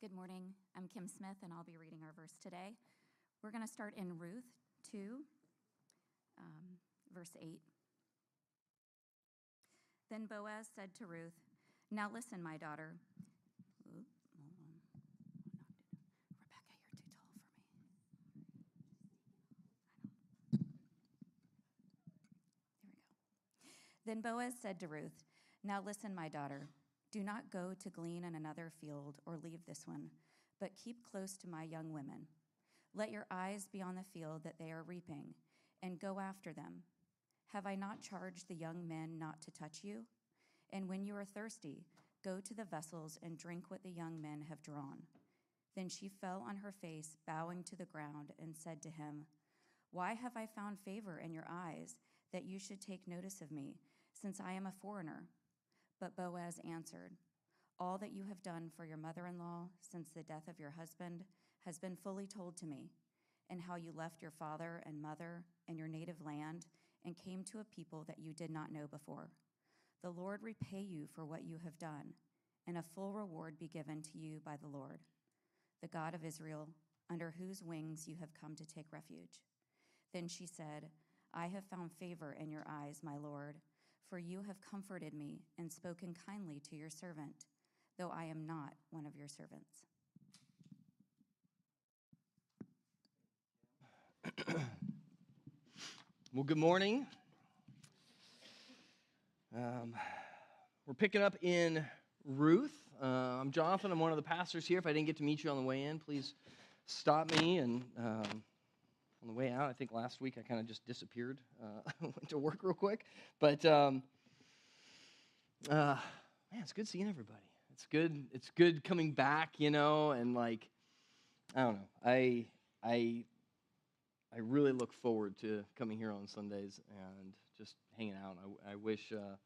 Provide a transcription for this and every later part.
Good morning. I'm Kim Smith, and I'll be reading our verse today. We're going to start in Ruth 2, um, verse 8. Then Boaz said to Ruth, Now listen, my daughter. Rebecca, you're too tall for me. We go. Then Boaz said to Ruth, Now listen, my daughter. Do not go to glean in another field or leave this one, but keep close to my young women. Let your eyes be on the field that they are reaping, and go after them. Have I not charged the young men not to touch you? And when you are thirsty, go to the vessels and drink what the young men have drawn. Then she fell on her face, bowing to the ground, and said to him, Why have I found favor in your eyes that you should take notice of me, since I am a foreigner? But Boaz answered, All that you have done for your mother in law since the death of your husband has been fully told to me, and how you left your father and mother and your native land and came to a people that you did not know before. The Lord repay you for what you have done, and a full reward be given to you by the Lord, the God of Israel, under whose wings you have come to take refuge. Then she said, I have found favor in your eyes, my Lord for you have comforted me and spoken kindly to your servant, though I am not one of your servants. well, good morning. Um, we're picking up in Ruth. Uh, I'm Jonathan. I'm one of the pastors here. If I didn't get to meet you on the way in, please stop me. And um, on the way out, I think last week I kind of just disappeared. Uh, went to work real quick. But um, uh, man, it's good seeing everybody. It's good. It's good coming back, you know, and like I don't know. I I I really look forward to coming here on Sundays and just hanging out. I, I wish uh,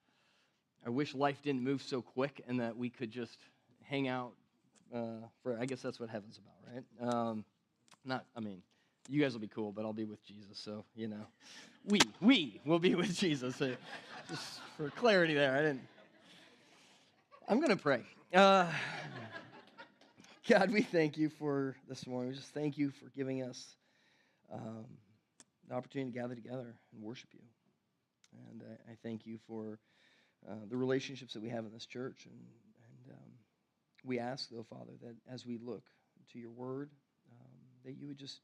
I wish life didn't move so quick and that we could just hang out uh, for. I guess that's what heaven's about, right? Um, not. I mean, you guys will be cool, but I'll be with Jesus. So you know, we we will be with Jesus. So just for clarity, there. I didn't. I'm going to pray. Uh, God, we thank you for this morning. We just thank you for giving us um, the opportunity to gather together and worship you. And I, I thank you for uh, the relationships that we have in this church. And, and um, we ask, though, Father, that as we look to your word, um, that you would just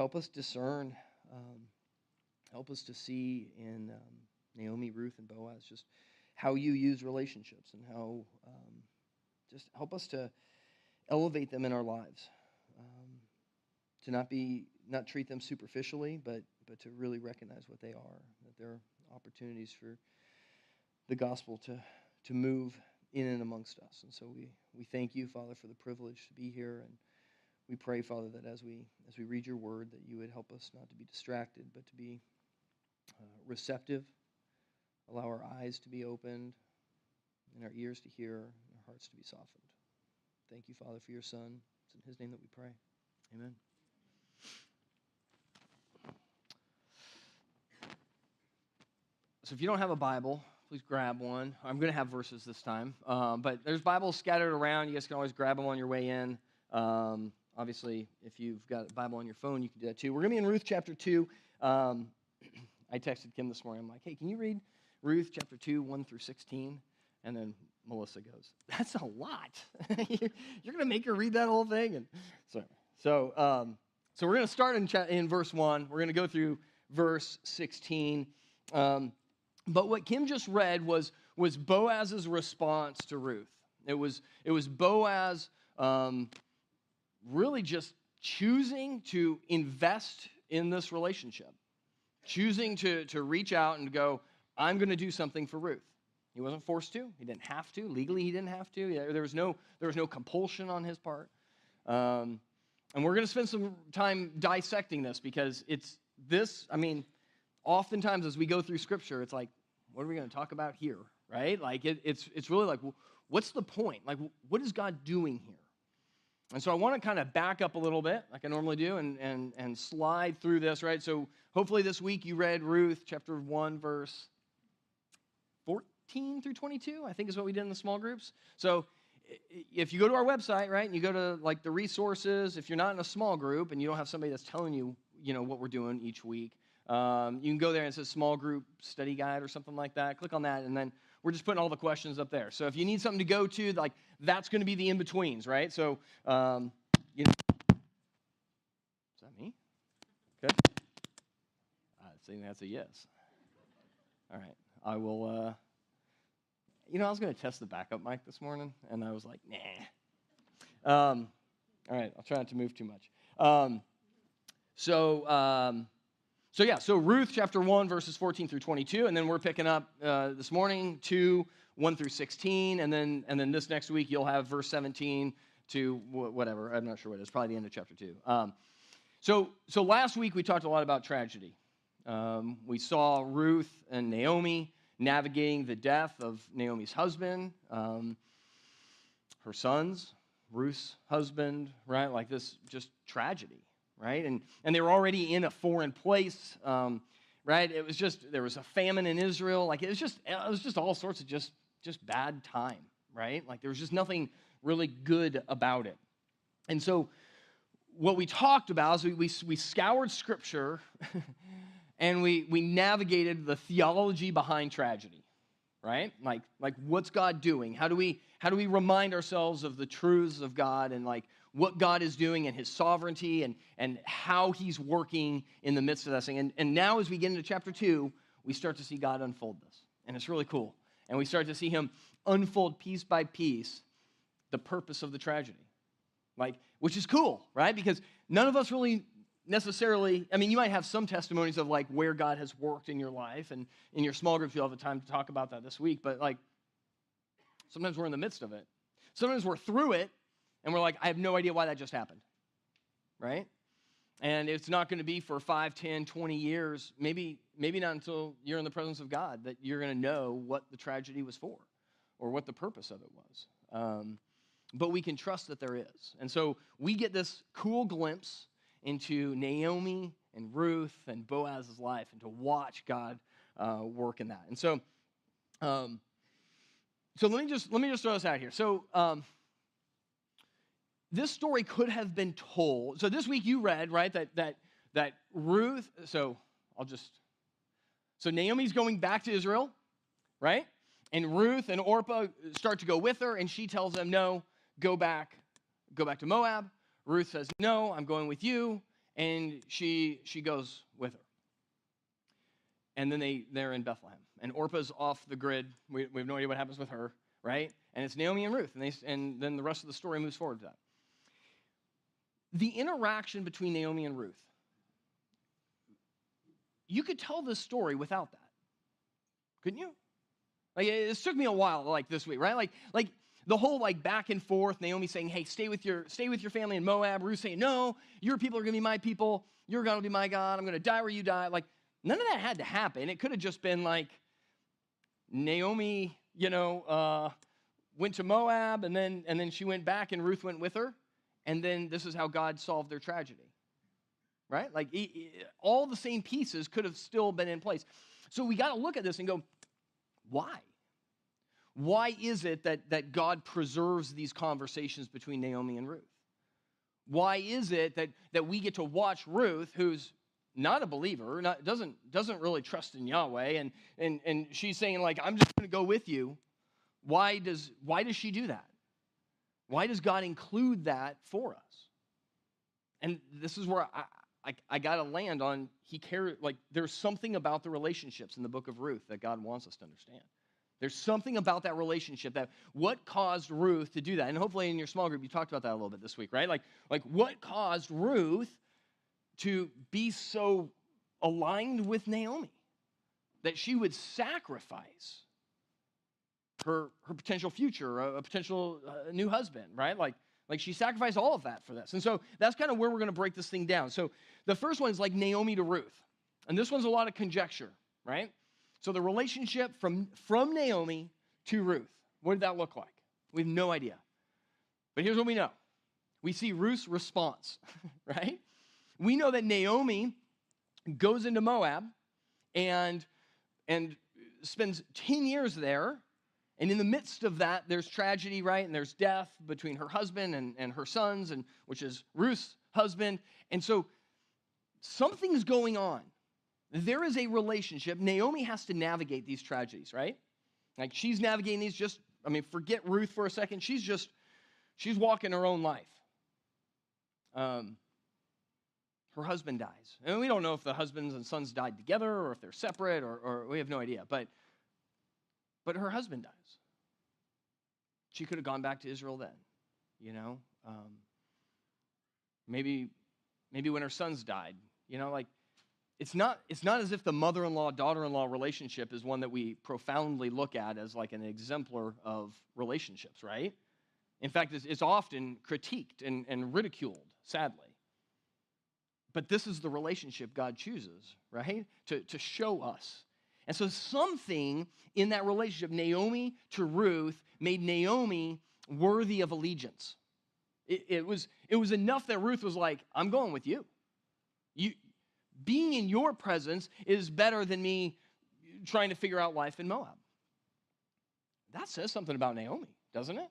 help us discern, um, help us to see in um, Naomi, Ruth, and Boaz just how you use relationships and how um, just help us to elevate them in our lives um, to not be not treat them superficially but but to really recognize what they are that they're opportunities for the gospel to to move in and amongst us. And so we we thank you father for the privilege to be here and we pray father that as we as we read your word that you would help us not to be distracted but to be uh, receptive Allow our eyes to be opened and our ears to hear and our hearts to be softened. Thank you, Father, for your Son. It's in his name that we pray. Amen. So if you don't have a Bible, please grab one. I'm going to have verses this time. Um, but there's Bibles scattered around. You guys can always grab them on your way in. Um, obviously, if you've got a Bible on your phone, you can do that too. We're going to be in Ruth chapter 2. Um, I texted Kim this morning. I'm like, hey, can you read Ruth chapter 2, 1 through 16. And then Melissa goes, That's a lot. You're going to make her read that whole thing? And so, so, um, so we're going to start in, cha- in verse 1. We're going to go through verse 16. Um, but what Kim just read was, was Boaz's response to Ruth. It was, it was Boaz um, really just choosing to invest in this relationship, choosing to, to reach out and go, I'm going to do something for Ruth. He wasn't forced to. He didn't have to. Legally, he didn't have to. There was no, there was no compulsion on his part. Um, and we're going to spend some time dissecting this because it's this, I mean, oftentimes as we go through scripture, it's like, what are we going to talk about here, right? Like, it, it's, it's really like, what's the point? Like, what is God doing here? And so I want to kind of back up a little bit, like I normally do, and, and, and slide through this, right? So hopefully this week you read Ruth chapter 1, verse 14 through 22, I think is what we did in the small groups. So if you go to our website, right, and you go to like the resources, if you're not in a small group and you don't have somebody that's telling you, you know, what we're doing each week, um, you can go there and it says small group study guide or something like that. Click on that, and then we're just putting all the questions up there. So if you need something to go to, like that's going to be the in betweens, right? So, um, you know, is that me? Okay. I think that's a yes. All right, I will. Uh, you know, I was going to test the backup mic this morning, and I was like, nah. Um, all right, I'll try not to move too much. Um, so, um, so yeah, so Ruth chapter 1, verses 14 through 22, and then we're picking up uh, this morning 2, 1 through 16, and then, and then this next week you'll have verse 17 to whatever. I'm not sure what it is, probably the end of chapter 2. Um, so, so last week we talked a lot about tragedy. Um, we saw Ruth and Naomi navigating the death of Naomi's husband, um, her sons, Ruth's husband, right? Like this just tragedy, right? And, and they were already in a foreign place, um, right? It was just, there was a famine in Israel. Like it was just, it was just all sorts of just, just bad time, right? Like there was just nothing really good about it. And so what we talked about is we, we, we scoured scripture and we, we navigated the theology behind tragedy, right? Like, like what's God doing? How do, we, how do we remind ourselves of the truths of God and like what God is doing and his sovereignty and, and how he's working in the midst of that thing? And, and now, as we get into chapter two, we start to see God unfold this. And it's really cool. And we start to see him unfold piece by piece the purpose of the tragedy. Like, which is cool, right? Because none of us really necessarily, I mean, you might have some testimonies of like where God has worked in your life, and in your small groups, you'll have the time to talk about that this week, but like sometimes we're in the midst of it. Sometimes we're through it, and we're like, I have no idea why that just happened, right? And it's not going to be for 5, 10, 20 years, maybe, maybe not until you're in the presence of God that you're going to know what the tragedy was for or what the purpose of it was. Um, but we can trust that there is. And so we get this cool glimpse into Naomi and Ruth and Boaz's life and to watch God uh, work in that. And so, um, so let me just let me just throw this out here. So. Um, this story could have been told. So this week you read, right, that that that Ruth, so I'll just so Naomi's going back to Israel, right? And Ruth and Orpah start to go with her, and she tells them, No, go back, go back to Moab. Ruth says, No, I'm going with you. And she, she goes with her. And then they, they're in Bethlehem. And Orpah's off the grid. We, we have no idea what happens with her, right? And it's Naomi and Ruth. And, they, and then the rest of the story moves forward to that. The interaction between Naomi and Ruth, you could tell this story without that. Couldn't you? Like it, took me a while, like this week, right? Like, like the whole like back and forth, Naomi saying, hey, stay with your, stay with your family in Moab. Ruth saying, no, your people are to be my people. You're to be my God. I'm to die where you die. Like, none of that had to happen. It could have just been like Naomi, you know, uh, went to Moab and then, and then she went back and Ruth went with her. And then this is how God solved their tragedy. Right? Like, all the same pieces could have still been in place. So we got to look at this and go, why? Why is it that, that God preserves these conversations between Naomi and Ruth? Why is it that, that we get to watch Ruth, who's not a believer, not, doesn't, doesn't really trust in Yahweh, and, and, and she's saying, like, I'm just going to go with you. Why does, why does she do that? Why does God include that for us? And this is where I, I, I got to land on he cares, like, there's something about the relationships in the book of Ruth that God wants us to understand. There's something about that relationship that what caused Ruth to do that. And hopefully in your small group you talked about that a little bit this week, right? Like like what caused Ruth to be so aligned with Naomi that she would sacrifice her her potential future, a, a potential uh, new husband, right? Like like she sacrificed all of that for this. And so that's kind of where we're going to break this thing down. So the first one is like Naomi to Ruth. And this one's a lot of conjecture, right? So the relationship from, from Naomi to Ruth, what did that look like? We have no idea. But here's what we know we see Ruth's response, right? We know that Naomi goes into Moab and, and spends 10 years there And in the midst of that, there's tragedy, right? And there's death between her husband and, and her sons, and which is Ruth's husband. And so something's going on. There is a relationship. Naomi has to navigate these tragedies, right? Like she's navigating these just, I mean, forget Ruth for a second. She's just, she's walking her own life. Um, her husband dies. And we don't know if the husbands and sons died together or if they're separate or, or we have no idea. But, but her husband dies. She could have gone back to Israel then, you know? Um, maybe, maybe when her sons died, you know, like it's not, it's not as if the mother in law daughter in law relationship is one that we profoundly look at as like an exemplar of relationships, right? In fact, it's, it's often critiqued and, and ridiculed, sadly. But this is the relationship God chooses, right? To, to show us. And so, something in that relationship, Naomi to Ruth, made Naomi worthy of allegiance. It, it, was, it was enough that Ruth was like, I'm going with you. you. Being in your presence is better than me trying to figure out life in Moab. That says something about Naomi, doesn't it?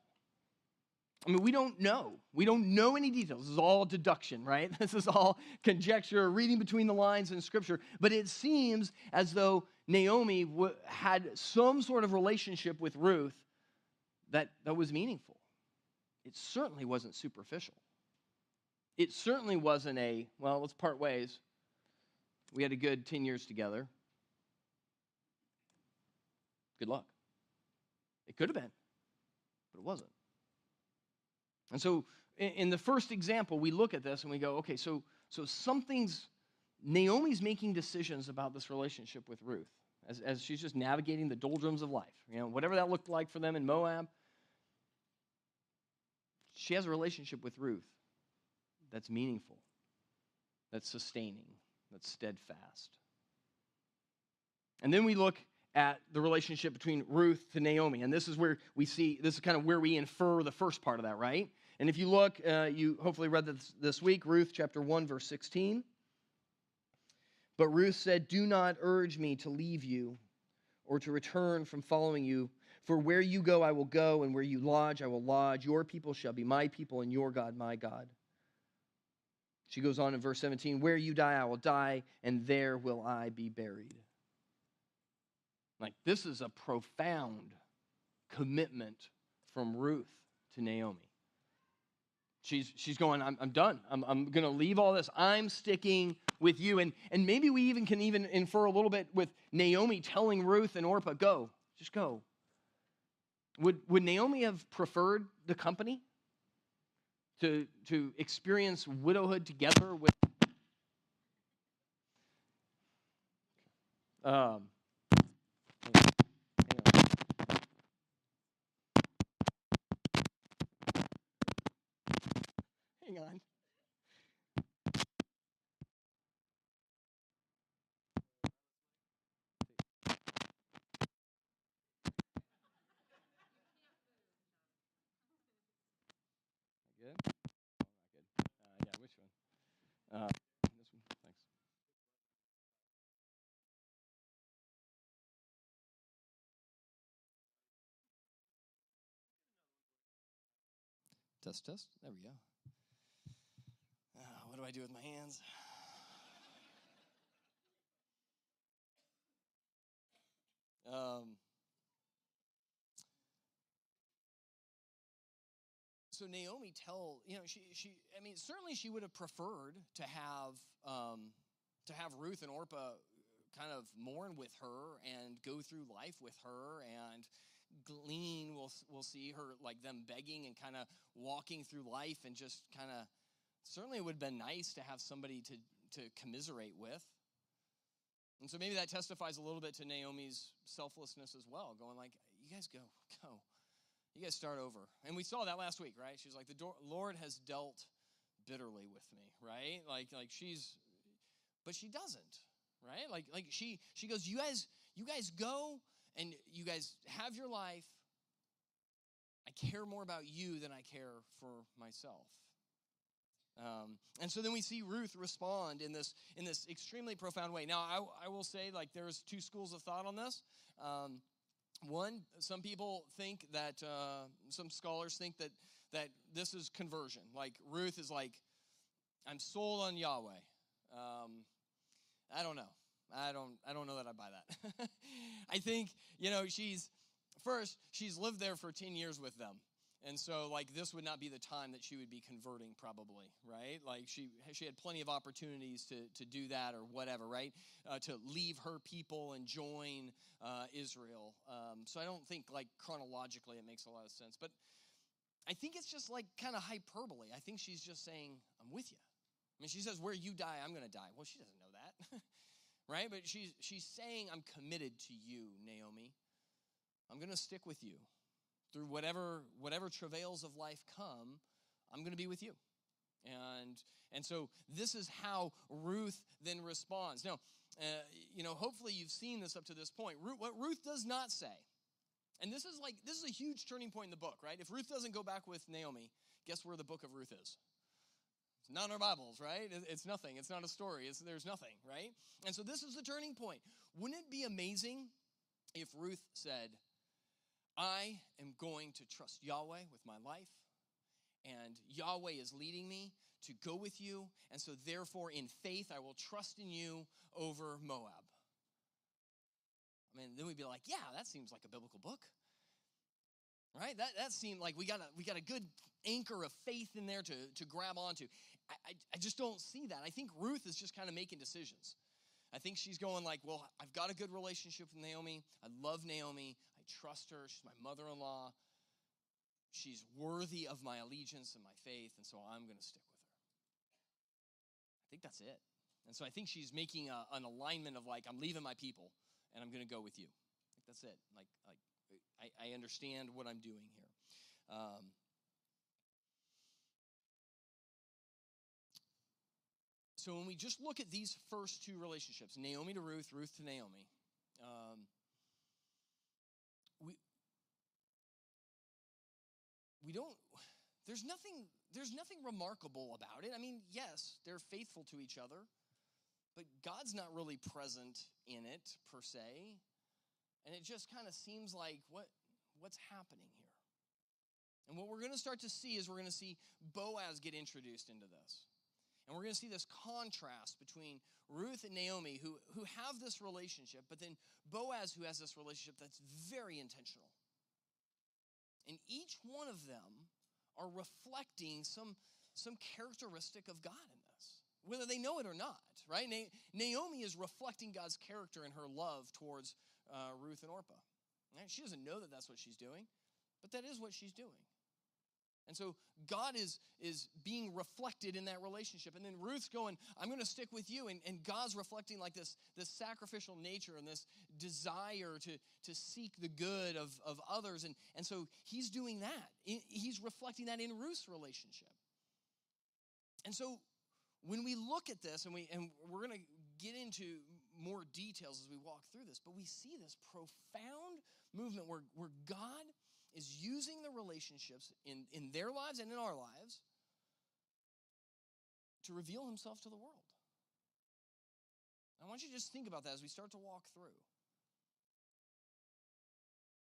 I mean, we don't know. We don't know any details. This is all deduction, right? This is all conjecture, reading between the lines in Scripture. But it seems as though Naomi w- had some sort of relationship with Ruth that, that was meaningful. It certainly wasn't superficial. It certainly wasn't a, well, let's part ways. We had a good 10 years together. Good luck. It could have been, but it wasn't. And so in the first example, we look at this and we go, okay, so, so something's, Naomi's making decisions about this relationship with Ruth as, as she's just navigating the doldrums of life. You know, whatever that looked like for them in Moab, she has a relationship with Ruth that's meaningful, that's sustaining, that's steadfast. And then we look at the relationship between Ruth to Naomi. And this is where we see, this is kind of where we infer the first part of that, right? And if you look, uh, you hopefully read this this week, Ruth chapter 1, verse 16. But Ruth said, Do not urge me to leave you or to return from following you. For where you go, I will go, and where you lodge, I will lodge. Your people shall be my people, and your God, my God. She goes on in verse 17 Where you die, I will die, and there will I be buried. Like, this is a profound commitment from Ruth to Naomi. She's, she's going, I'm, I'm done. I'm, I'm going to leave all this. I'm sticking with you. And, and maybe we even can even infer a little bit with Naomi telling Ruth and Orpah, go, just go. Would, would Naomi have preferred the company to, to experience widowhood together with? Um, Hang on. Good? Oh, not good. Uh, yeah, which one? Uh, this one. Thanks. Test, test. There we go. Uh, what do I do with my hands? Um, so Naomi tell you know she she I mean certainly she would have preferred to have um, to have Ruth and Orpah kind of mourn with her and go through life with her and glean we'll we'll see her like them begging and kind of walking through life and just kind of certainly it would have been nice to have somebody to to commiserate with. And so maybe that testifies a little bit to Naomi's selflessness as well going like you guys go go. You guys start over. And we saw that last week right? She's like the lord has dealt bitterly with me right? Like like she's but she doesn't right? Like like she she goes you guys you guys go and you guys have your life. I care more about you than I care for myself. Um, and so then we see Ruth respond in this in this extremely profound way. Now, I, I will say, like, there's two schools of thought on this. Um, One, some people think that uh, some scholars think that that this is conversion. Like Ruth is like, I'm sold on Yahweh. Um, I don't know. I don't. I don't know that I buy that. I think you know she's first she's lived there for ten years with them, and so like this would not be the time that she would be converting probably, right? Like she she had plenty of opportunities to to do that or whatever, right? Uh, to leave her people and join uh, Israel. Um, so I don't think like chronologically it makes a lot of sense, but I think it's just like kind of hyperbole. I think she's just saying I'm with you. I mean, she says, "Where you die, I'm going to die." Well, she doesn't know that. right? But she's, she's saying, I'm committed to you, Naomi. I'm going to stick with you. Through whatever, whatever travails of life come, I'm going to be with you. And, and so this is how Ruth then responds. Now, uh, you know, hopefully you've seen this up to this point. Ruth, what Ruth does not say, and this is like, this is a huge turning point in the book, right? If Ruth doesn't go back with Naomi, guess where the book of Ruth is? Not in our Bibles, right? It's nothing. It's not a story. It's, there's nothing, right? And so this is the turning point. Wouldn't it be amazing if Ruth said, I am going to trust Yahweh with my life, and Yahweh is leading me to go with you, and so therefore in faith I will trust in you over Moab. I mean, then we'd be like, yeah, that seems like a biblical book right that, that seemed like we got a we got a good anchor of faith in there to, to grab onto I, I, I just don't see that. I think ruth is just kind of making decisions. I think she's going like well i've got a good relationship with naomi. I love naomi. I trust her. She's my mother-in-law. She's worthy of my allegiance and my faith and so i'm going to stick with her. I think that's it. And so i think she's making a, an alignment of like i'm leaving my people and i'm going to go with you. That's it. Like like I, I understand what I'm doing here. Um, so when we just look at these first two relationships, Naomi to Ruth, Ruth to Naomi, um, we we don't. There's nothing. There's nothing remarkable about it. I mean, yes, they're faithful to each other, but God's not really present in it per se. And it just kind of seems like what, what's happening here? And what we're going to start to see is we're going to see Boaz get introduced into this. And we're going to see this contrast between Ruth and Naomi, who, who have this relationship, but then Boaz, who has this relationship that's very intentional. And each one of them are reflecting some, some characteristic of God in this, whether they know it or not, right? Na- Naomi is reflecting God's character in her love towards uh, Ruth and Orpah. Right? She doesn't know that that's what she's doing, but that is what she's doing. And so God is, is being reflected in that relationship. And then Ruth's going, I'm going to stick with you. And, and God's reflecting like this, this sacrificial nature and this desire to, to seek the good of, of others. And, and so he's doing that. He's reflecting that in Ruth's relationship. And so when we look at this, and, we, and we're going to get into more details as we walk through this, but we see this profound movement where, where God is using the relationships in, in their lives and in our lives to reveal himself to the world. I want you to just think about that as we start to walk through.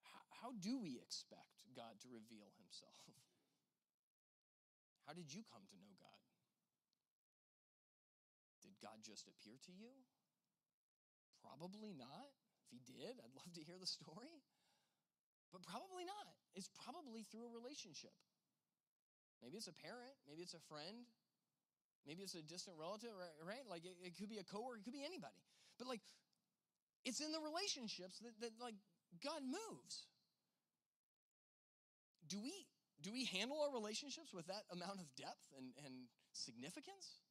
How, how do we expect God to reveal himself? How did you come to know God? Did God just appear to you? Probably not. If he did, I'd love to hear the story. But probably not. It's probably through a relationship. Maybe it's a parent, maybe it's a friend, maybe it's a distant relative, right? Like it, it could be a coworker, it could be anybody. But like, it's in the relationships that, that like God moves. Do we do we handle our relationships with that amount of depth and, and significance?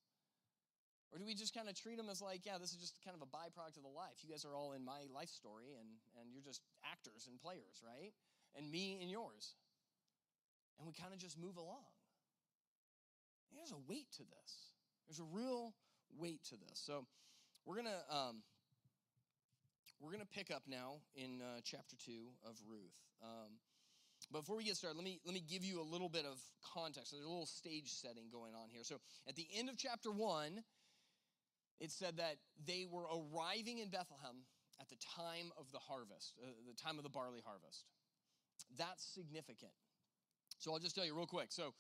Or do we just kind of treat them as like, yeah, this is just kind of a byproduct of the life. You guys are all in my life story and, and you're just actors and players, right? And me and yours. And we kind of just move along. There's a weight to this. There's a real weight to this. So we're gonna um, we're gonna pick up now in uh, chapter two of Ruth. Um, before we get started, let me let me give you a little bit of context. There's a little stage setting going on here. So at the end of chapter one, it said that they were arriving in Bethlehem at the time of the harvest, uh, the time of the barley harvest. That's significant. So I'll just tell you real quick. So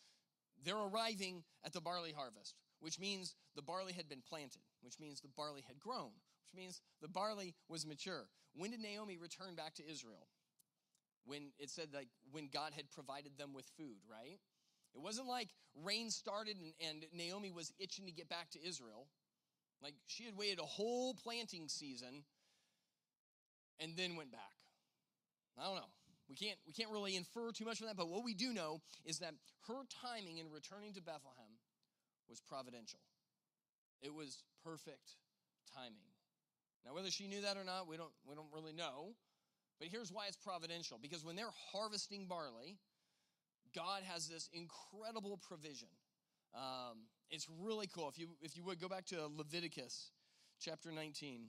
they're arriving at the barley harvest, which means the barley had been planted, which means the barley had grown, which means the barley was mature. When did Naomi return back to Israel? When it said like when God had provided them with food, right? It wasn't like rain started and, and Naomi was itching to get back to Israel. Like she had waited a whole planting season and then went back. I don't know. We can't, we can't really infer too much from that, but what we do know is that her timing in returning to Bethlehem was providential. It was perfect timing. Now, whether she knew that or not, we don't, we don't really know. But here's why it's providential because when they're harvesting barley, God has this incredible provision. Um, it's really cool. If you, if you would go back to Leviticus chapter 19.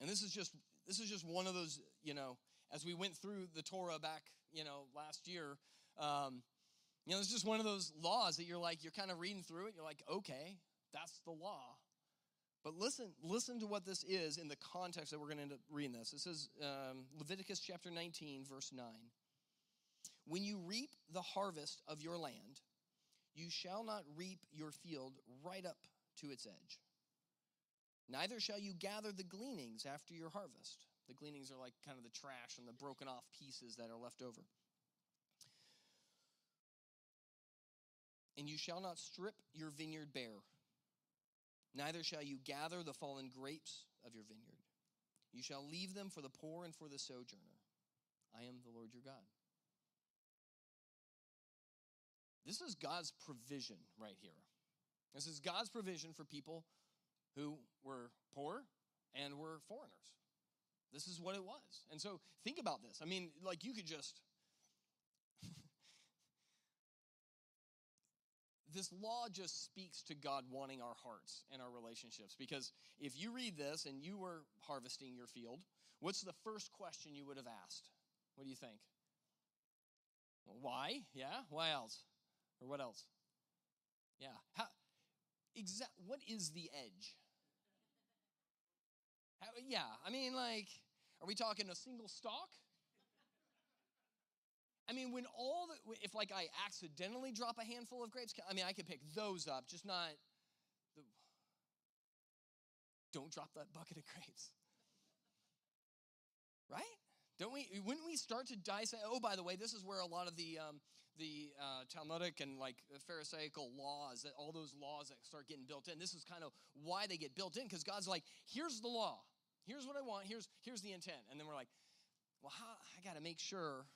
And this is just this is just one of those, you know, as we went through the Torah back, you know, last year, um, you know, it's just one of those laws that you're like, you're kind of reading through it, you're like, okay, that's the law. But listen, listen to what this is in the context that we're going to end up reading this. It says um, Leviticus chapter 19, verse 9. When you reap the harvest of your land, you shall not reap your field right up to its edge. Neither shall you gather the gleanings after your harvest. The gleanings are like kind of the trash and the broken off pieces that are left over. And you shall not strip your vineyard bare Neither shall you gather the fallen grapes of your vineyard. You shall leave them for the poor and for the sojourner. I am the Lord your God. This is God's provision right here. This is God's provision for people who were poor and were foreigners. This is what it was. And so think about this. I mean, like you could just this law just speaks to God wanting our hearts and our relationships. Because if you read this and you were harvesting your field, what's the first question you would have asked? What do you think? Why? Yeah. Why else? Or what else? Yeah. How? Exact. What is the edge? How, yeah. I mean, like, are we talking a single stalk? I mean, when all the, if like I accidentally drop a handful of grapes, I mean, I could pick those up, just not the, don't drop that bucket of grapes. Right? Don't we, wouldn't we start to dissect? Oh, by the way, this is where a lot of the, um, the uh, Talmudic and like the Pharisaical laws, that all those laws that start getting built in, this is kind of why they get built in, because God's like, here's the law. Here's what I want. Here's, here's the intent. And then we're like, well, how, I got to make sure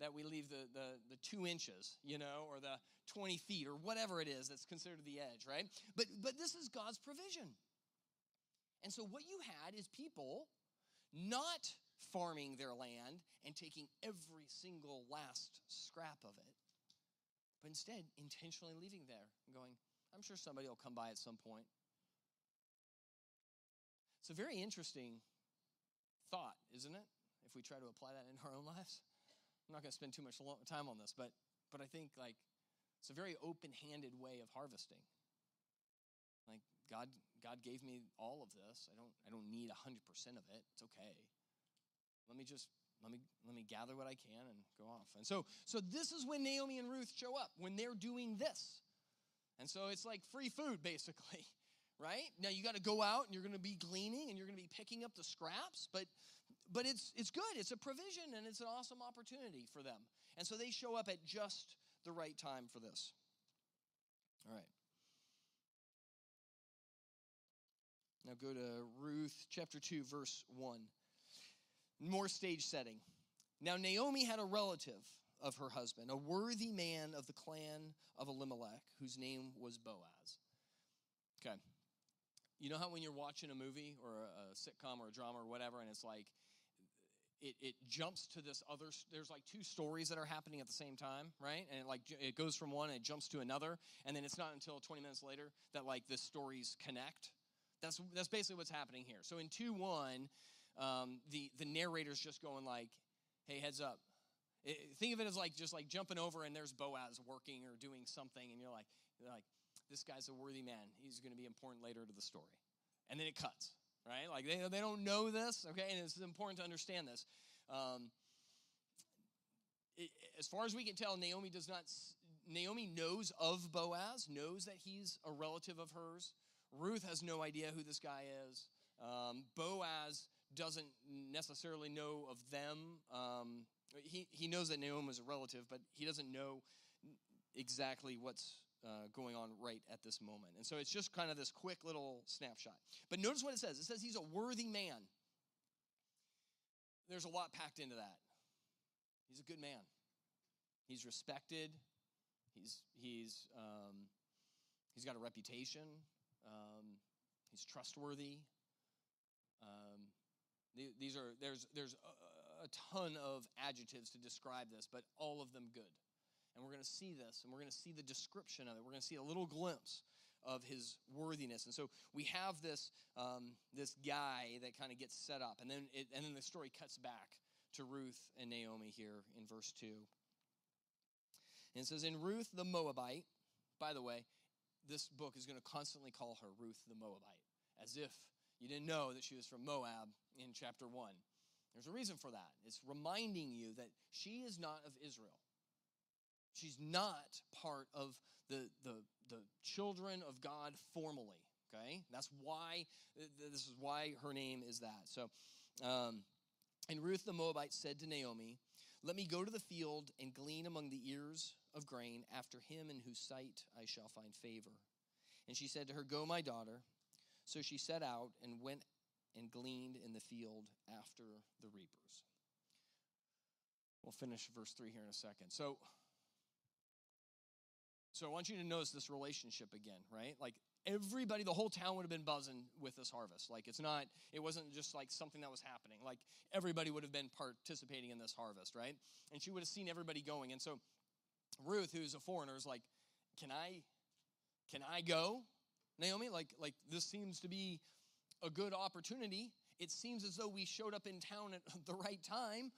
that we leave the, the, the two inches, you know, or the 20 feet, or whatever it is that's considered the edge, right? But, but this is God's provision. And so what you had is people not farming their land and taking every single last scrap of it, but instead intentionally leaving there and going, I'm sure somebody will come by at some point. It's a very interesting thought, isn't it? If we try to apply that in our own lives. I'm not going to spend too much time on this, but, but I think like it's a very open-handed way of harvesting. Like God, God gave me all of this. I don't, I don't need 100% of it. It's okay. Let me just let me let me gather what I can and go off. And so so this is when Naomi and Ruth show up when they're doing this. And so it's like free food basically, right? Now you got to go out and you're going to be gleaning and you're going to be picking up the scraps, but but it's it's good. It's a provision and it's an awesome opportunity for them. And so they show up at just the right time for this. All right. Now go to Ruth chapter 2 verse 1. More stage setting. Now Naomi had a relative of her husband, a worthy man of the clan of Elimelech, whose name was Boaz. Okay. You know how when you're watching a movie or a, sitcom or a drama or whatever, and it's like it, it jumps to this other there's like two stories that are happening at the same time right and it like it goes from one and it jumps to another and then it's not until 20 minutes later that like the stories connect that's that's basically what's happening here so in 2-1 um, the the narrator's just going like hey heads up it, think of it as like just like jumping over and there's boaz working or doing something and you're like you're like this guy's a worthy man. He's going to be important later to the story. And then it cuts, right? Like they, they don't know this, okay? And it's important to understand this. Um, as far as we can tell, Naomi does not. Naomi knows of Boaz, knows that he's a relative of hers. Ruth has no idea who this guy is. Um, Boaz doesn't necessarily know of them. Um, he, he knows that Naomi is a relative, but he doesn't know exactly what's uh, going on right at this moment. And so it's just kind of this quick little snapshot. But notice what it says it says he's a worthy man. There's a lot packed into that. He's a good man. He's respected. He's he's um, he's got a reputation. Um, he's trustworthy. Um, these are there's there's a, ton of adjectives to describe this, but all of them good. And we're going to see this, and we're going to see the description of it. We're going to see a little glimpse of his worthiness. And so we have this um, this guy that kind of gets set up, and then it, and then the story cuts back to Ruth and Naomi here in verse two. And it says, In Ruth the Moabite, by the way, this book is going to constantly call her Ruth the Moabite, as if you didn't know that she was from Moab in chapter 1. There's a reason for that. It's reminding you that she is not of Israel. She's not part of the, the, the children of God formally. Okay? That's why, this is why her name is that. So, um, and Ruth the Moabite said to Naomi, Let me go to the field and glean among the ears of grain after him in whose sight I shall find favor. And she said to her, Go, my daughter. So she set out and went and gleaned in the field after the reapers. We'll finish verse 3 here in a second. So, so I want you to notice this relationship again, right? Like everybody, the whole town would have been buzzing with this harvest. Like it's not, it wasn't just like something that was happening. Like everybody would have been participating in this harvest, right? And she would have seen everybody going. And so Ruth, who's a foreigner, is like, Can I can I go? Naomi, like, like this seems to be a good opportunity. It seems as though we showed up in town at the right time.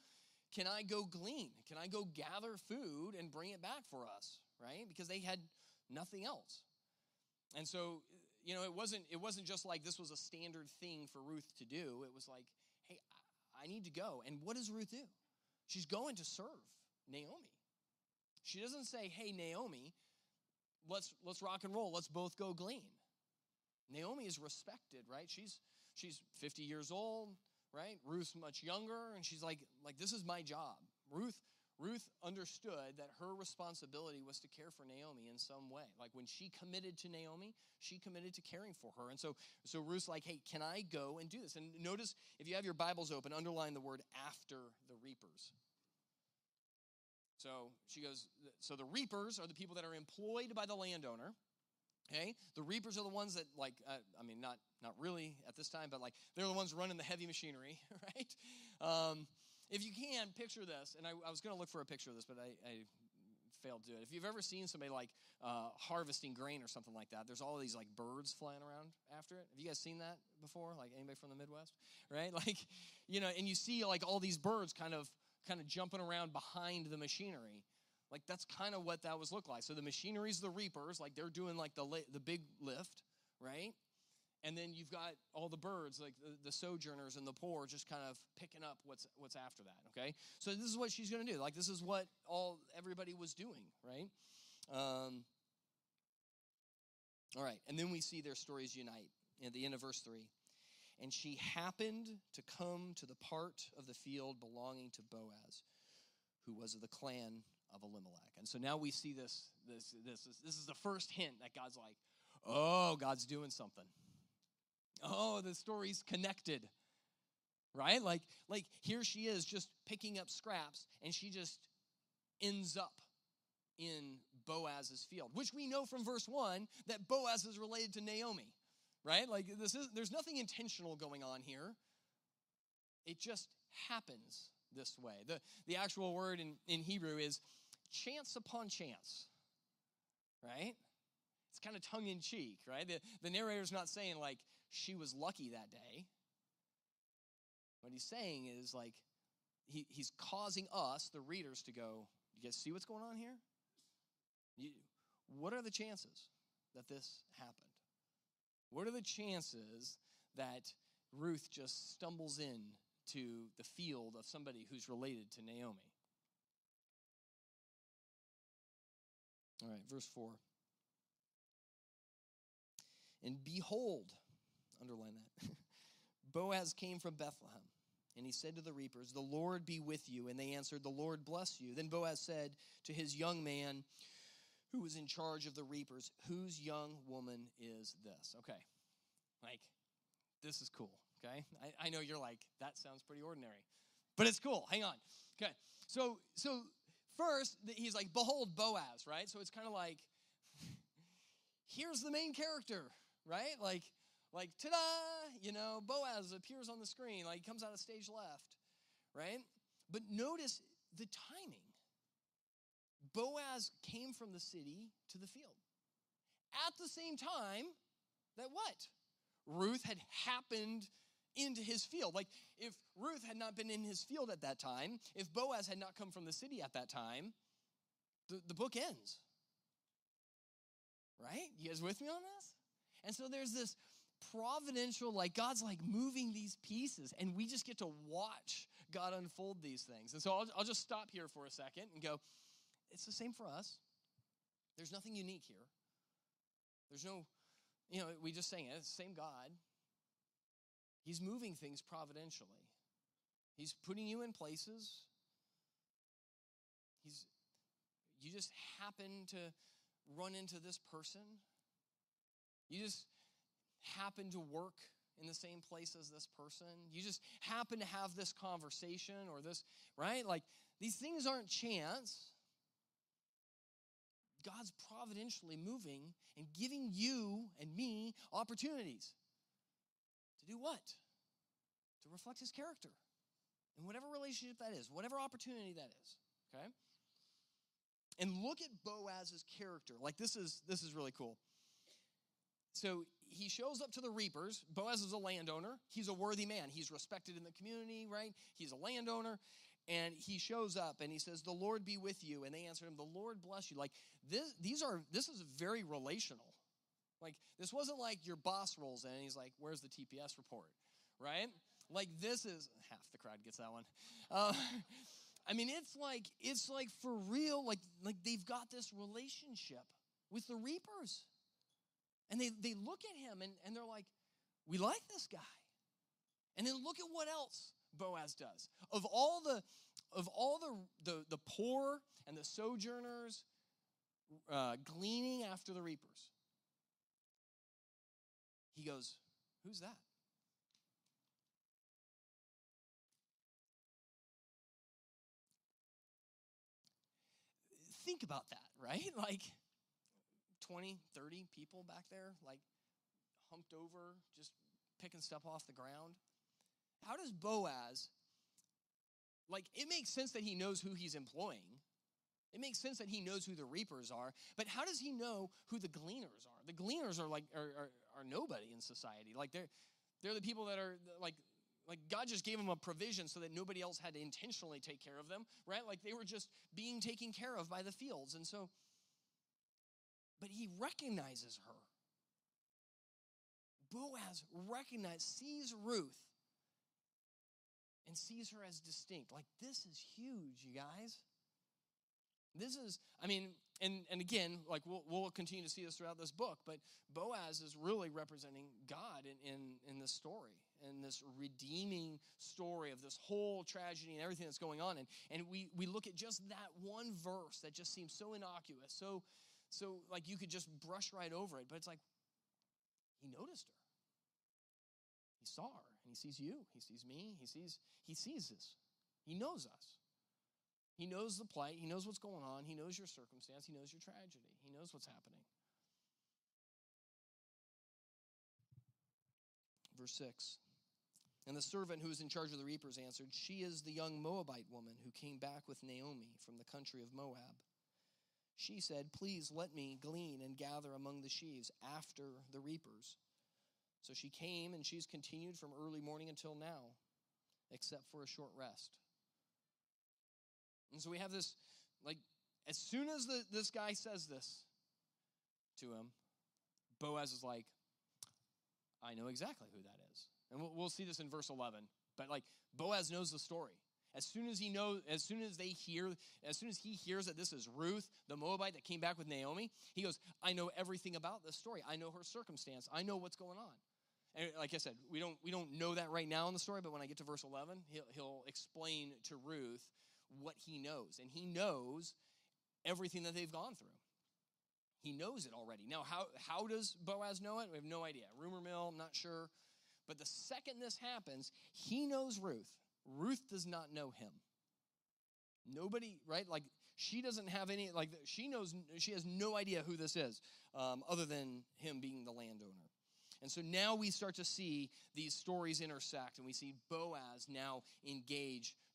Can I go glean? Can I go gather food and bring it back for us? Right? Because they had nothing else. And so, you know, it wasn't it wasn't just like this was a standard thing for Ruth to do. It was like, hey, I need to go. And what does Ruth do? She's going to serve Naomi. She doesn't say, "Hey Naomi, let's let's rock and roll. Let's both go glean." Naomi is respected, right? She's she's 50 years old, right? Ruth's much younger and she's like like this is my job. Ruth Ruth understood that her responsibility was to care for Naomi in some way. Like when she committed to Naomi, she committed to caring for her. And so, so Ruth's like, hey, can I go and do this? And notice if you have your Bibles open, underline the word after the reapers. So she goes, so the reapers are the people that are employed by the landowner. Okay, the reapers are the ones that like, uh, I mean, not not really at this time, but like they're the ones running the heavy machinery, right? Um, if you can picture this, and I, I was going to look for a picture of this, but I, I failed to do it. If you've ever seen somebody like uh, harvesting grain or something like that, there's all these like birds flying around after it. Have you guys seen that before? Like anybody from the Midwest, right? Like, you know, and you see like all these birds kind of kind of jumping around behind the machinery. Like that's kind of what that was look like. So the machinery's the reapers, like they're doing like the the big lift, right? And then you've got all the birds, like the, the, sojourners and the poor, just kind of picking up what's what's after that. Okay, so this is what she's going to do. Like this is what all everybody was doing, right? Um, all right, and then we see their stories unite at the end of verse three. And she happened to come to the part of the field belonging to Boaz, who was of the clan of Elimelech. And so now we see this, this, this, this is the first hint that God's like, oh, God's doing something. Oh, the story's connected. Right? Like, like here she is just picking up scraps, and she just ends up in Boaz's field, which we know from verse 1 that Boaz is related to Naomi right? Like this is there's nothing intentional going on here. It just happens this way. The, the actual word in, in Hebrew is chance upon chance, right? It's kind of tongue in cheek, right? The, the narrator's not saying like she was lucky that day. What he's saying is like he, he's causing us, the readers, to go, you guys see what's going on here? You, what are the chances? that this happened? What are the chances that Ruth just stumbles in to the field of somebody who's related to Naomi? All right, verse 4. And behold, underline that, Boaz came from Bethlehem. And he said to the reapers, The Lord be with you. And they answered, The Lord bless you. Then Boaz said to his young man who was in charge of the reapers, Whose young woman is this? Okay, like, this is cool, okay? I, I know you're like, That sounds pretty ordinary, but it's cool. Hang on. Okay, so, so first, he's like, Behold Boaz, right? So it's kind of like, here's the main character, right? Like, like ta-da, you know, Boaz appears on the screen, like he comes out of stage left, right? But notice the timing. Boaz came from the city to the field. At the same time that what? Ruth had happened into his field. Like if Ruth had not been in his field at that time, if Boaz had not come from the city at that time, the, the book ends. Right? You guys with me on this? And so there's this providential, like God's like moving these pieces, and we just get to watch God unfold these things. And so I'll, I'll just stop here for a second and go, it's the same for us. There's nothing unique here. There's no, you know, we just saying it, it's the same God. He's moving things providentially. He's putting you in places. He's you just happen to run into this person. You just happen to work in the same place as this person. You just happen to have this conversation or this, right? Like these things aren't chance. God's providentially moving and giving you and me opportunities do what? To reflect his character in whatever relationship that is, whatever opportunity that is, okay? And look at Boaz's character. Like this is this is really cool. So he shows up to the reapers. Boaz is a landowner. He's a worthy man. He's respected in the community, right? He's a landowner. And he shows up and he says, The Lord be with you. And they answer him, The Lord bless you. Like this, these are this is very relational. Like this wasn't like your boss rolls in and he's like, Where's the TPS report? Right? Like this is half the crowd gets that one. Uh, I mean, it's like it's like for real. Like like they've got this relationship with the reapers. And they, they look at him and, and they're like, we like this guy. And then look at what else Boaz does. Of all the of all the the, the poor and the sojourners uh, gleaning after the reapers, he goes, Who's that? Think about that, right? Like 20, 30 people back there, like humped over, just picking stuff off the ground. How does Boaz, like, it makes sense that he knows who he's employing. It makes sense that he knows who the reapers are, but how does he know who the gleaners are? The gleaners are like are, are, are nobody in society. Like they're they're the people that are like like God just gave them a provision so that nobody else had to intentionally take care of them, right? Like they were just being taken care of by the fields. And so but he recognizes her. Boaz recognizes, sees Ruth, and sees her as distinct. Like, this is huge, you guys. This is, I mean, and, and again, like we'll, we'll continue to see this throughout this book, but Boaz is really representing God in, in, in this story, in this redeeming story of this whole tragedy and everything that's going on. And, and we, we look at just that one verse that just seems so innocuous, so so like you could just brush right over it, but it's like he noticed her. He saw her, and he sees you, he sees me, he sees he sees us. He knows us. He knows the plight, he knows what's going on, he knows your circumstance, he knows your tragedy, he knows what's happening. Verse 6. And the servant who was in charge of the reapers answered, She is the young Moabite woman who came back with Naomi from the country of Moab. She said, Please let me glean and gather among the sheaves after the reapers. So she came, and she's continued from early morning until now, except for a short rest. And so we have this, like, as soon as the, this guy says this to him, Boaz is like, I know exactly who that is. And we'll, we'll see this in verse 11. But like Boaz knows the story. As soon as he knows, as soon as they hear, as soon as he hears that this is Ruth, the Moabite that came back with Naomi, he goes, I know everything about this story. I know her circumstance. I know what's going on. And like I said, we don't we don't know that right now in the story, but when I get to verse 11, he'll, he'll explain to Ruth what he knows. And he knows everything that they've gone through. He knows it already. Now, how, how does Boaz know it? We have no idea. Rumor mill, I'm not sure. But the second this happens, he knows Ruth. Ruth does not know him. Nobody, right? Like, she doesn't have any, like, she knows, she has no idea who this is, um, other than him being the landowner. And so now we start to see these stories intersect, and we see Boaz now engage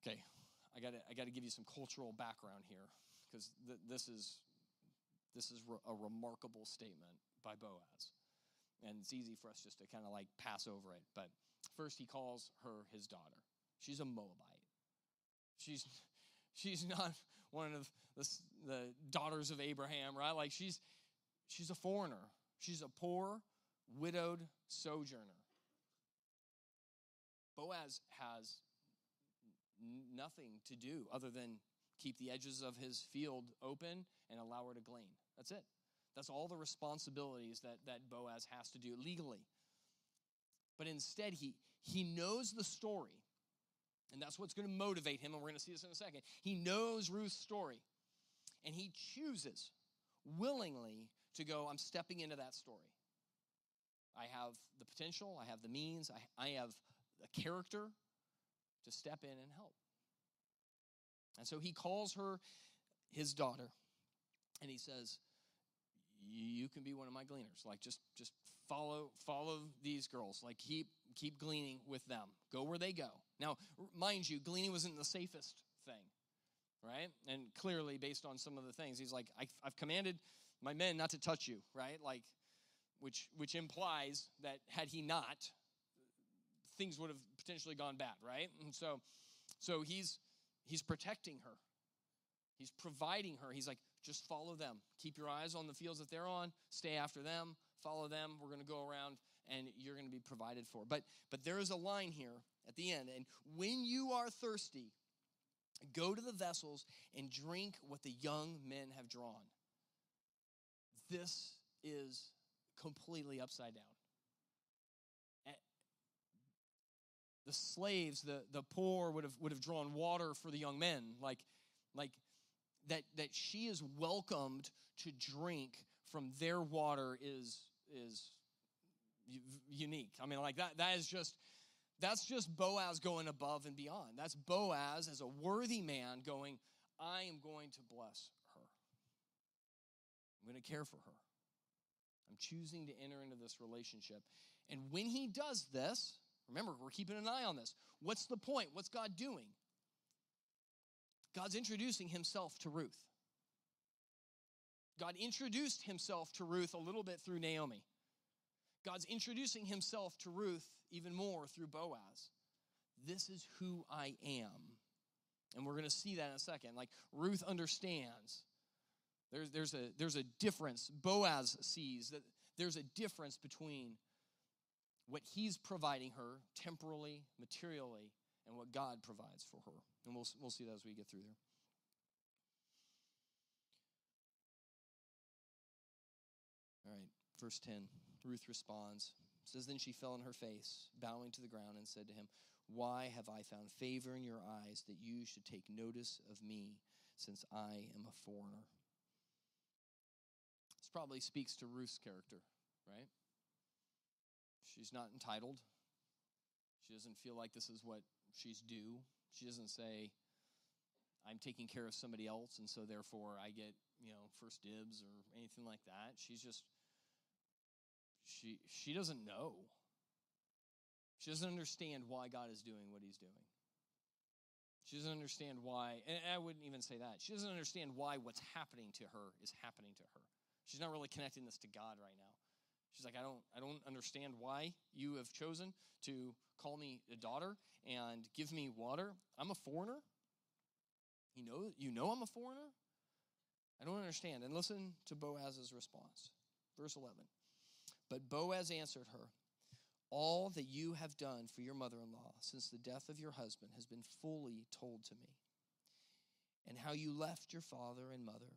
Okay, I got I got to give you some cultural background here because th- this is this is re- a remarkable statement by Boaz, and it's easy for us just to kind of like pass over it. But first, he calls her his daughter. She's a Moabite. She's she's not one of the, the daughters of Abraham, right? Like she's she's a foreigner. She's a poor, widowed sojourner. Boaz has nothing to do other than keep the edges of his field open and allow her to glean. That's it. That's all the responsibilities that, that Boaz has to do legally. But instead, he, he knows the story. And that's what's going to motivate him. And we're going to see this in a second. He knows Ruth's story. And he chooses willingly to go, I'm stepping into that story. I have the potential, I have the means, I, I have a character to step in and help. And so he calls her his daughter and he says, you can be one of my gleaners. Like just just follow follow these girls. Like keep keep gleaning with them. Go where they go. Now mind you gleaning wasn't the safest thing right? And clearly based on some of the things he's like I, i've commanded my men not to touch you right? Like which which implies that had he not things would have potentially gone bad right? And so so he's he's protecting her. He's providing her. He's like just follow them. Keep your eyes on the fields that they're on. Stay after them. Follow them. We're going to go around and you're going to be provided for. But but there is a line here at the end. And when you are thirsty go to the vessels and drink what the young men have drawn. This is completely upside down the slaves, the, the poor would have, would have drawn water for the young men. Like, like that, that she is welcomed to drink from their water is, is unique. I mean, like that, that is just, that's just Boaz going above and beyond. That's Boaz as a worthy man going, I am going to bless her. I'm going to care for her. I'm choosing to enter into this relationship. And when he does this, remember, we're keeping an eye on this. What's the point? What's God doing? God's introducing himself to Ruth. God introduced himself to Ruth a little bit through Naomi. God's introducing himself to Ruth even more through Boaz. This is who I am. And we're going to see that in a second. Like Ruth understands. There's, there's, a, there's a difference. Boaz sees that there's a difference between what he's providing her temporally, materially, and what God provides for her. And we'll, we'll see that as we get through there. All right, verse 10. Ruth responds. says, Then she fell on her face, bowing to the ground, and said to him, Why have I found favor in your eyes that you should take notice of me, since I am a foreigner? This probably speaks to Ruth's character, right? She's not entitled. She doesn't feel like this is what she's due. She doesn't say, I'm taking care of somebody else, and so therefore I get, you know, first dibs or anything like that. She's just she she doesn't know. She doesn't understand why God is doing what he's doing. She doesn't understand why, and I wouldn't even say that. She doesn't understand why what's happening to her is happening to her. She's not really connecting this to God right now. She's like, I don't, I don't understand why you have chosen to call me a daughter and give me water. I'm a foreigner. You know, you know I'm a foreigner. I don't understand. And listen to Boaz's response. Verse 11. But Boaz answered her, All that you have done for your mother in law since the death of your husband has been fully told to me, and how you left your father and mother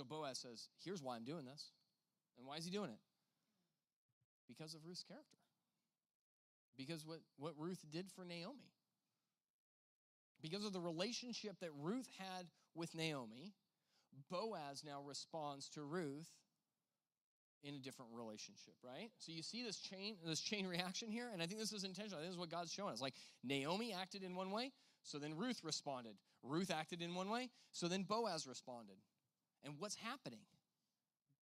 So Boaz says, Here's why I'm doing this. And why is he doing it? Because of Ruth's character. Because what, what Ruth did for Naomi. Because of the relationship that Ruth had with Naomi, Boaz now responds to Ruth in a different relationship, right? So you see this chain, this chain reaction here, and I think this is intentional. I think This is what God's showing us. Like Naomi acted in one way, so then Ruth responded. Ruth acted in one way, so then Boaz responded. And what's happening?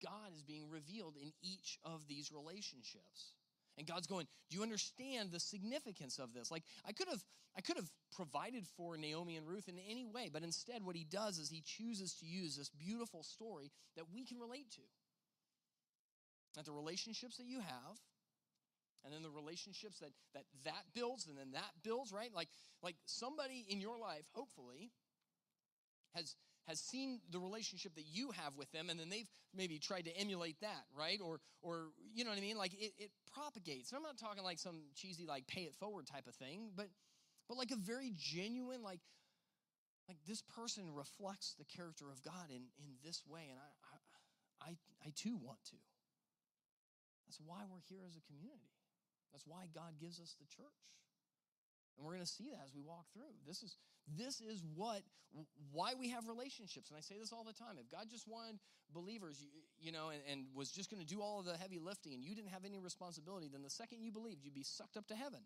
God is being revealed in each of these relationships. And God's going, "Do you understand the significance of this?" Like I could have I could have provided for Naomi and Ruth in any way, but instead what he does is he chooses to use this beautiful story that we can relate to. That the relationships that you have and then the relationships that that that builds and then that builds, right? Like like somebody in your life hopefully has has seen the relationship that you have with them and then they've maybe tried to emulate that right? Or or you know what i mean? Like it, it propagates. And i'm not talking like some cheesy like pay it forward type of thing but but like a very genuine like like this person reflects the character of god in in this way and i i i, I too want to. That's why we're here as a community. That's why god gives us the church. And we're going to see that as we walk through. This is this is what why we have relationships. And I say this all the time. If God just wanted believers, you, you know, and, and was just going to do all of the heavy lifting and you didn't have any responsibility, then the second you believed, you'd be sucked up to heaven.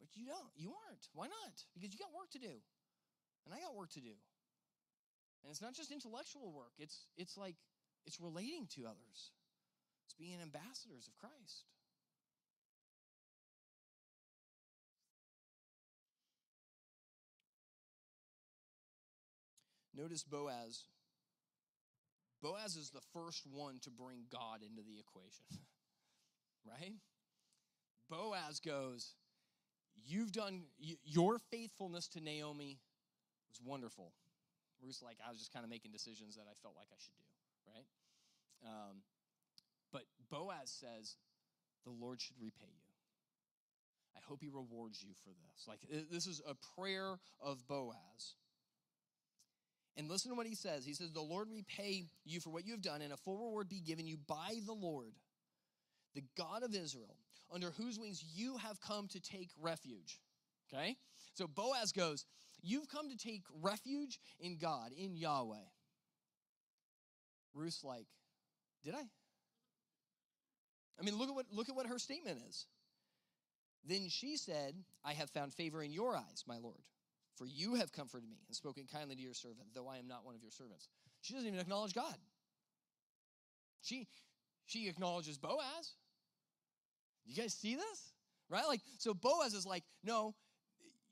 But you don't. You aren't. Why not? Because you got work to do. And I got work to do. And it's not just intellectual work. It's it's like it's relating to others. It's being ambassadors of Christ. Notice Boaz. Boaz is the first one to bring God into the equation, right? Boaz goes, You've done, your faithfulness to Naomi was wonderful. Ruth's like, I was just kind of making decisions that I felt like I should do, right? Um, but Boaz says, The Lord should repay you. I hope he rewards you for this. Like, this is a prayer of Boaz. And listen to what he says. He says, The Lord repay you for what you have done, and a full reward be given you by the Lord, the God of Israel, under whose wings you have come to take refuge. Okay? So Boaz goes, You've come to take refuge in God, in Yahweh. Ruth's like, Did I? I mean, look at what look at what her statement is. Then she said, I have found favor in your eyes, my Lord. For you have comforted me and spoken kindly to your servant, though I am not one of your servants. She doesn't even acknowledge God. She she acknowledges Boaz. You guys see this? Right? Like, so Boaz is like, no,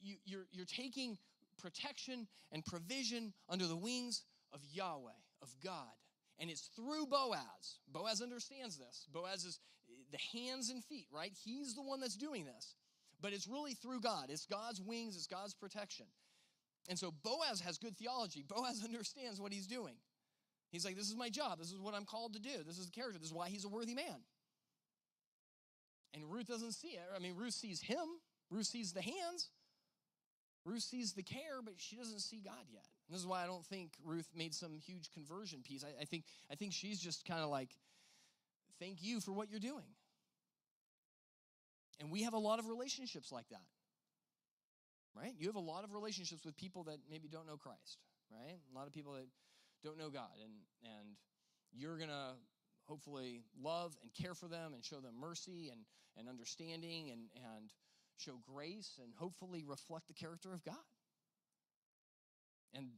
you, you're, you're taking protection and provision under the wings of Yahweh, of God. And it's through Boaz. Boaz understands this. Boaz is eh, the hands and feet, right? He's the one that's doing this but it's really through God. It's God's wings, it's God's protection. And so Boaz has good theology. Boaz understands what he's doing. He's like, This is my job. This is what I'm called to do. This is the character. This is why he's a worthy man. And Ruth doesn't see it. I mean, Ruth sees him, Ruth sees the hands, Ruth sees the care, but she doesn't see God yet. And this is why I don't think Ruth made some huge conversion piece. I, I think, I think she's just kind of like, Thank you for what you're doing. And we have a lot of relationships like that. Right? You have a lot of relationships with people that maybe don't know Christ, right? A lot of people that don't know God and and you're going to hopefully love and care for them and show them mercy and and understanding and and show grace and hopefully reflect the character of God. And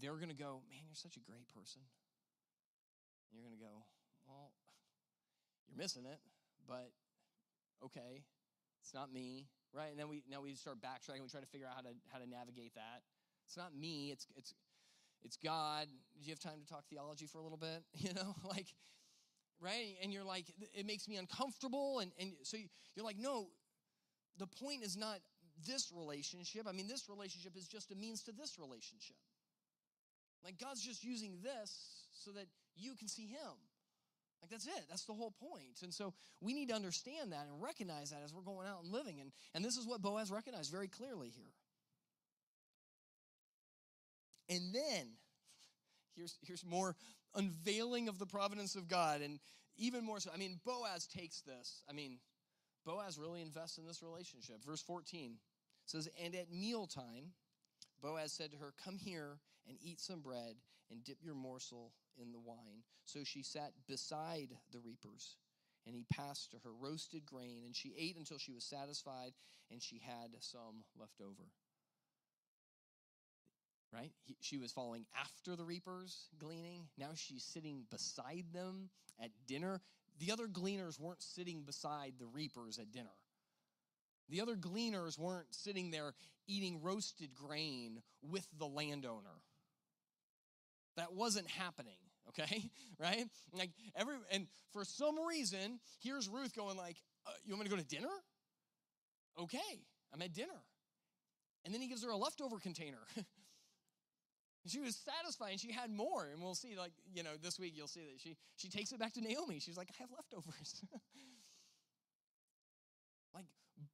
they're going to go, "Man, you're such a great person." And you're going to go, "Well, you're missing it, but okay, it's not me, right? And then we now we start backtracking. We try to figure out how to how to navigate that. It's not me. It's it's it's God. Do you have time to talk theology for a little bit? You know, like right? And you're like, it makes me uncomfortable, and and so you're like, no. The point is not this relationship. I mean, this relationship is just a means to this relationship. Like God's just using this so that you can see Him. Like that's it. That's the whole point. And so we need to understand that and recognize that as we're going out and living. And, and this is what Boaz recognized very clearly here. And then here's, here's more unveiling of the providence of God. And even more so, I mean, Boaz takes this. I mean, Boaz really invests in this relationship. Verse 14 says, And at mealtime, Boaz said to her, Come here and eat some bread and dip your morsel in the wine. So she sat beside the reapers, and he passed to her roasted grain, and she ate until she was satisfied, and she had some left over. Right? He, she was following after the reapers gleaning. Now she's sitting beside them at dinner. The other gleaners weren't sitting beside the reapers at dinner. The other gleaners weren't sitting there eating roasted grain with the landowner. That wasn't happening, okay? Right? Like every and for some reason, here's Ruth going like, uh, "You want me to go to dinner?" Okay, I'm at dinner. And then he gives her a leftover container. she was satisfied and she had more. And we'll see, like, you know, this week you'll see that she she takes it back to Naomi. She's like, I have leftovers. like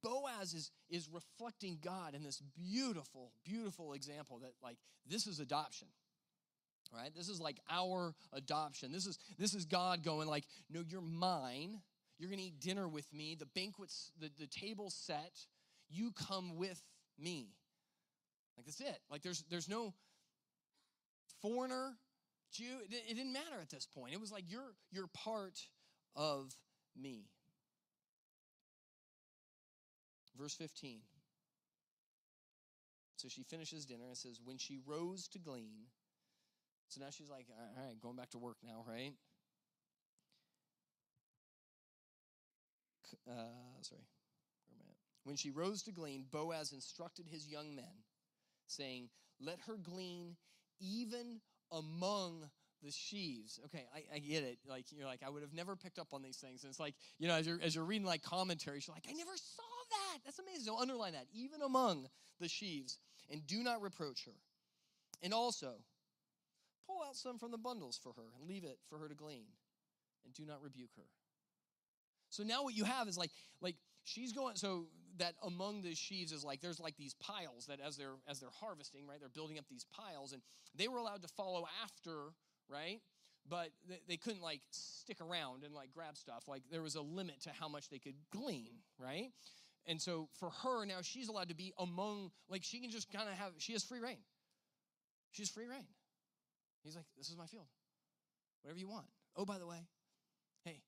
Boaz is, is reflecting God in this beautiful, beautiful example that, like, this is adoption right? This is like our adoption. This is this is god going like no you're mine. You're gonna eat dinner with me. The banquets the, the table's set. You come with me. Like that's it. Like there's there's no foreigner jew. It, it didn't matter at this point. It was like you're you're part of me. Verse 15 so she finishes dinner and says when she rose to glean so now she's like, all right, going back to work now, right? Uh, sorry? When she rose to glean, Boaz instructed his young men, saying, Let her glean even among the sheaves. Okay, I, I, get it. Like you're like, I would have never picked up on these things. And it's like, you know, as you're as you're reading like commentaries, you're like, I never saw that. That's amazing. So underline that. Even among the sheaves, and do not reproach her. And also, Pull out some from the bundles for her and leave it for her to glean. And do not rebuke her. So now what you have is like, like she's going, so that among the sheaves is like there's like these piles that as they're as they're harvesting, right? They're building up these piles, and they were allowed to follow after, right? But they, they couldn't like stick around and like grab stuff. Like there was a limit to how much they could glean, right? And so for her now, she's allowed to be among, like she can just kind of have, she has free reign. She's free reign. He's like, This is my field. Whatever you want. Oh, by the way, hey,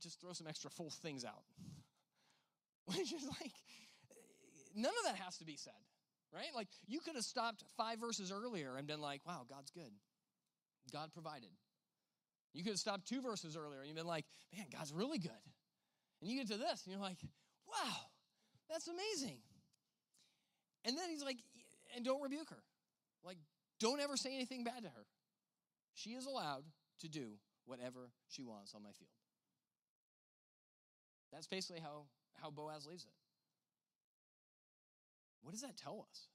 just throw some extra full things out. Which is like, none of that has to be said, right? Like, you could have stopped five verses earlier and been like, wow, God's good. God provided. You could have stopped two verses earlier and you've been like, man, God's really good. And you get to this and you're like, wow, that's amazing. And then he's like, and don't rebuke her. Like, don't ever say anything bad to her. She is allowed to do whatever she wants on my field. That's basically how, how Boaz leaves it. What does that tell us?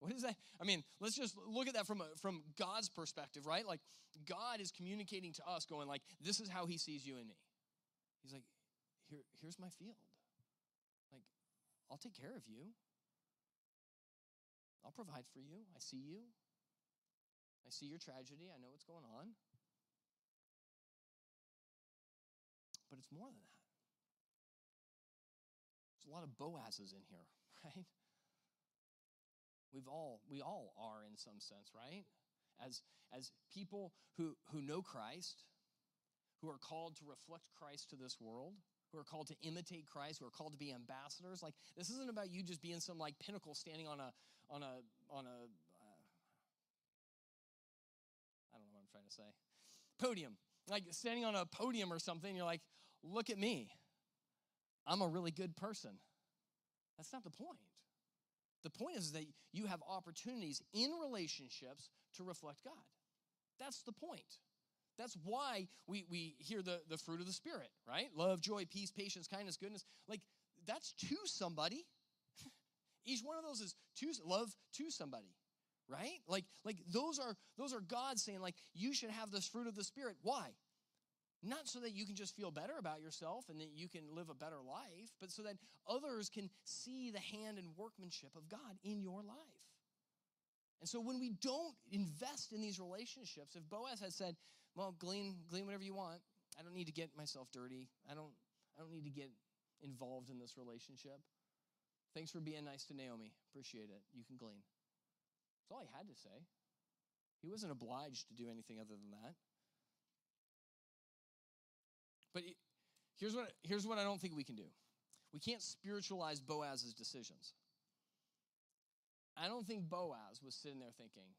What is that? I mean, let's just look at that from, a, from God's perspective, right? Like, God is communicating to us, going like, this is how he sees you and me. He's like, Here, here's my field. Like, I'll take care of you. I'll provide for you. I see you. I see your tragedy. I know what's going on. But it's more than that. There's a lot of Boazes in here, right? We've all we all are in some sense, right? As as people who who know Christ, who are called to reflect Christ to this world, who are called to imitate Christ, who are called to be ambassadors. Like this isn't about you just being some like pinnacle standing on a on a on a trying to say. Podium. Like standing on a podium or something, you're like, "Look at me. I'm a really good person." That's not the point. The point is that you have opportunities in relationships to reflect God. That's the point. That's why we, we hear the, the fruit of the Spirit, right? Love, joy, peace, patience, kindness, goodness. Like, that's to somebody. Each one of those is to love to somebody, right? Like, like those are those are God saying, like, you should have this fruit of the Spirit. Why? Not so that you can just feel better about yourself and that you can live a better life, but so that others can see the hand and workmanship of God in your life. And so when we don't invest in these relationships, if Boaz had said, well, glean, glean whatever you want. I don't need to get myself dirty. I don't, I don't need to get involved in this relationship. Thanks for being nice to Naomi. Appreciate it. You can glean. That's all he had to say. He wasn't obliged to do anything other than that. But here's what, here's what I don't think we can do we can't spiritualize Boaz's decisions. I don't think Boaz was sitting there thinking,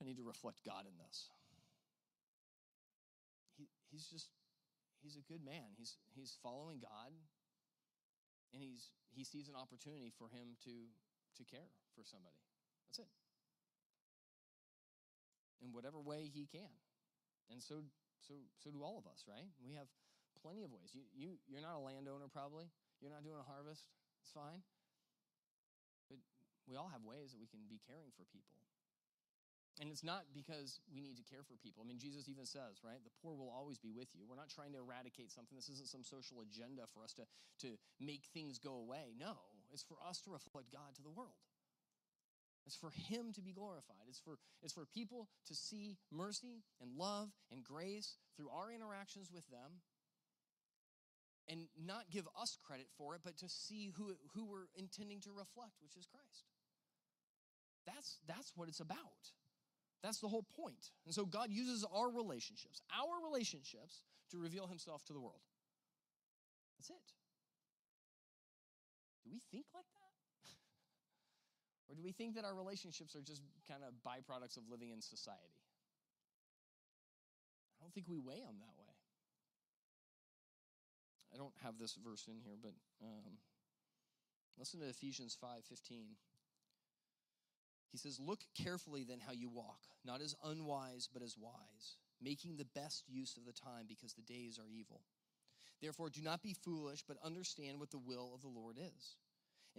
I need to reflect God in this He, he's just he's a good man. He's he's following God and he's he sees an opportunity for him to to care for somebody. That's it. In whatever way he can. And so so so do all of us, right? We have plenty of ways. You you you're not a landowner probably. You're not doing a harvest. It's fine. But we all have ways that we can be caring for people. And it's not because we need to care for people. I mean, Jesus even says, right, the poor will always be with you. We're not trying to eradicate something. This isn't some social agenda for us to, to make things go away. No, it's for us to reflect God to the world. It's for Him to be glorified. It's for, it's for people to see mercy and love and grace through our interactions with them and not give us credit for it, but to see who, who we're intending to reflect, which is Christ. That's, that's what it's about. That's the whole point. And so God uses our relationships, our relationships, to reveal himself to the world. That's it. Do we think like that? Or do we think that our relationships are just kind of byproducts of living in society? I don't think we weigh them that way. I don't have this verse in here, but um, listen to Ephesians 5 15. He says, Look carefully then how you walk, not as unwise, but as wise, making the best use of the time because the days are evil. Therefore, do not be foolish, but understand what the will of the Lord is.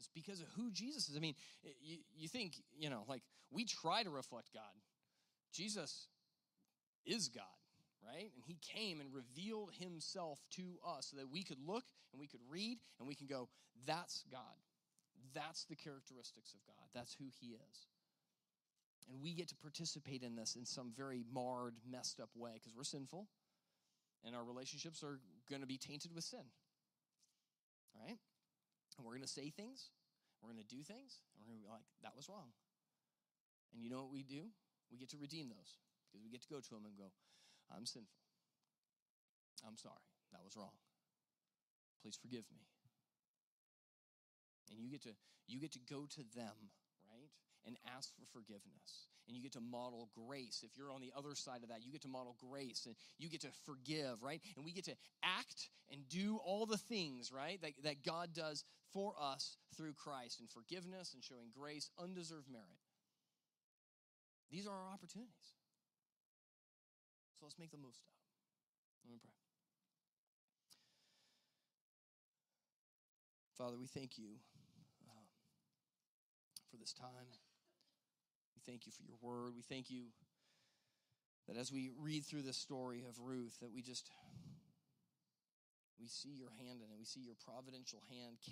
It's because of who Jesus is. I mean, you, you think, you know, like we try to reflect God. Jesus is God, right? And he came and revealed himself to us so that we could look and we could read and we can go, that's God. That's the characteristics of God. That's who He is. And we get to participate in this in some very marred, messed up way because we're sinful and our relationships are going to be tainted with sin. All right? And we're going to say things, we're going to do things, and we're going to be like, that was wrong. And you know what we do? We get to redeem those because we get to go to them and go, I'm sinful. I'm sorry. That was wrong. Please forgive me and you get to you get to go to them and ask for forgiveness. And you get to model grace. If you're on the other side of that you get to model grace and you get to forgive right? And we get to act and do all the things right that, that god does for us through christ and forgiveness and showing grace undeserved merit. These are our opportunities. So let's make the most of them let me pray. Father we thank you um, for this time. We thank you for your word. We thank you that as we read through this story of Ruth, that we just we see your hand in it. We see your providential hand